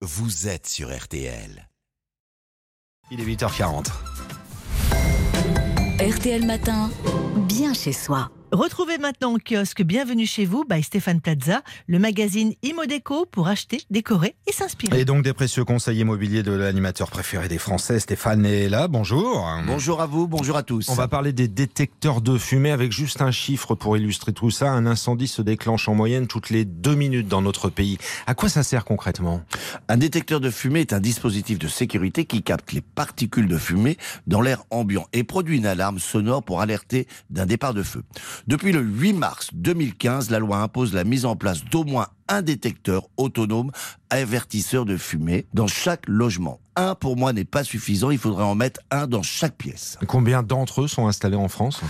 vous êtes sur RTL. Il est 8h40. RTL Matin, bien chez soi. Retrouvez maintenant au kiosque Bienvenue chez vous by Stéphane Plaza, le magazine Imodeco pour acheter, décorer et s'inspirer. Et donc des précieux conseils immobiliers de l'animateur préféré des Français, Stéphane est là. Bonjour. Bonjour à vous, bonjour à tous. On va parler des détecteurs de fumée avec juste un chiffre pour illustrer tout ça. Un incendie se déclenche en moyenne toutes les deux minutes dans notre pays. À quoi ça sert concrètement? Un détecteur de fumée est un dispositif de sécurité qui capte les particules de fumée dans l'air ambiant et produit une alarme sonore pour alerter d'un départ de feu. Depuis le 8 mars 2015, la loi impose la mise en place d'au moins un détecteur autonome avertisseur de fumée dans chaque logement. Un pour moi n'est pas suffisant, il faudrait en mettre un dans chaque pièce. Combien d'entre eux sont installés en France?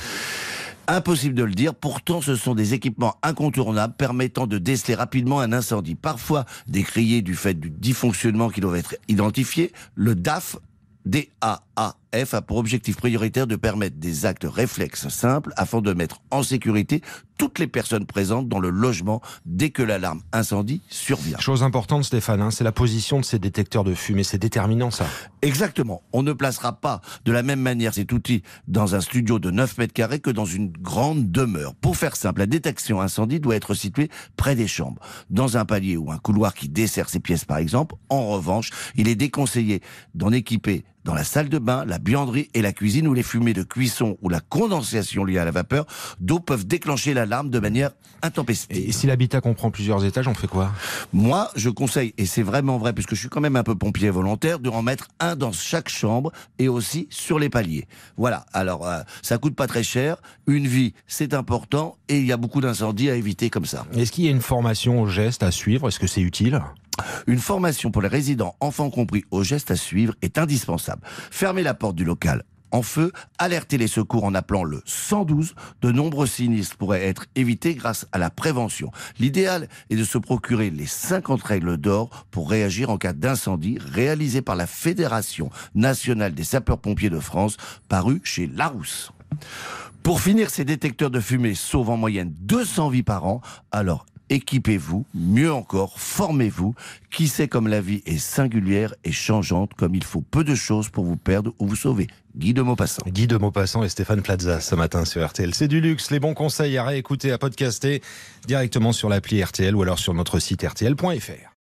Impossible de le dire, pourtant ce sont des équipements incontournables permettant de déceler rapidement un incendie. Parfois décriés du fait du dysfonctionnement qui doivent être identifiés, le DAF DAAF a pour objectif prioritaire de permettre des actes réflexes simples afin de mettre en sécurité toutes les personnes présentes dans le logement dès que l'alarme incendie survient. Chose importante, Stéphane, hein, c'est la position de ces détecteurs de fumée. C'est déterminant, ça. Exactement. On ne placera pas de la même manière cet outil dans un studio de 9 mètres carrés que dans une grande demeure. Pour faire simple, la détection incendie doit être située près des chambres. Dans un palier ou un couloir qui dessert ces pièces, par exemple. En revanche, il est déconseillé d'en équiper dans la salle de bain, la buanderie et la cuisine où les fumées de cuisson ou la condensation liée à la vapeur d'eau peuvent déclencher l'alarme de manière intempestive. Et si l'habitat comprend plusieurs étages, on fait quoi? Moi, je conseille, et c'est vraiment vrai puisque je suis quand même un peu pompier volontaire, de en mettre un dans chaque chambre et aussi sur les paliers. Voilà, alors euh, ça coûte pas très cher, une vie c'est important et il y a beaucoup d'incendies à éviter comme ça. Est-ce qu'il y a une formation au geste à suivre? Est-ce que c'est utile? Une formation pour les résidents, enfants compris, aux gestes à suivre est indispensable. Fermez la porte du local en feu, alerter les secours en appelant le 112. De nombreux sinistres pourraient être évités grâce à la prévention. L'idéal est de se procurer les 50 règles d'or pour réagir en cas d'incendie réalisées par la Fédération nationale des sapeurs-pompiers de France, paru chez Larousse. Pour finir, ces détecteurs de fumée sauvent en moyenne 200 vies par an. Alors équipez-vous, mieux encore, formez-vous. Qui sait comme la vie est singulière et changeante, comme il faut peu de choses pour vous perdre ou vous sauver. Guy de Maupassant. Guy de Maupassant et Stéphane Plaza ce matin sur RTL. C'est du luxe, les bons conseils à réécouter, à podcaster directement sur l'appli RTL ou alors sur notre site rtl.fr.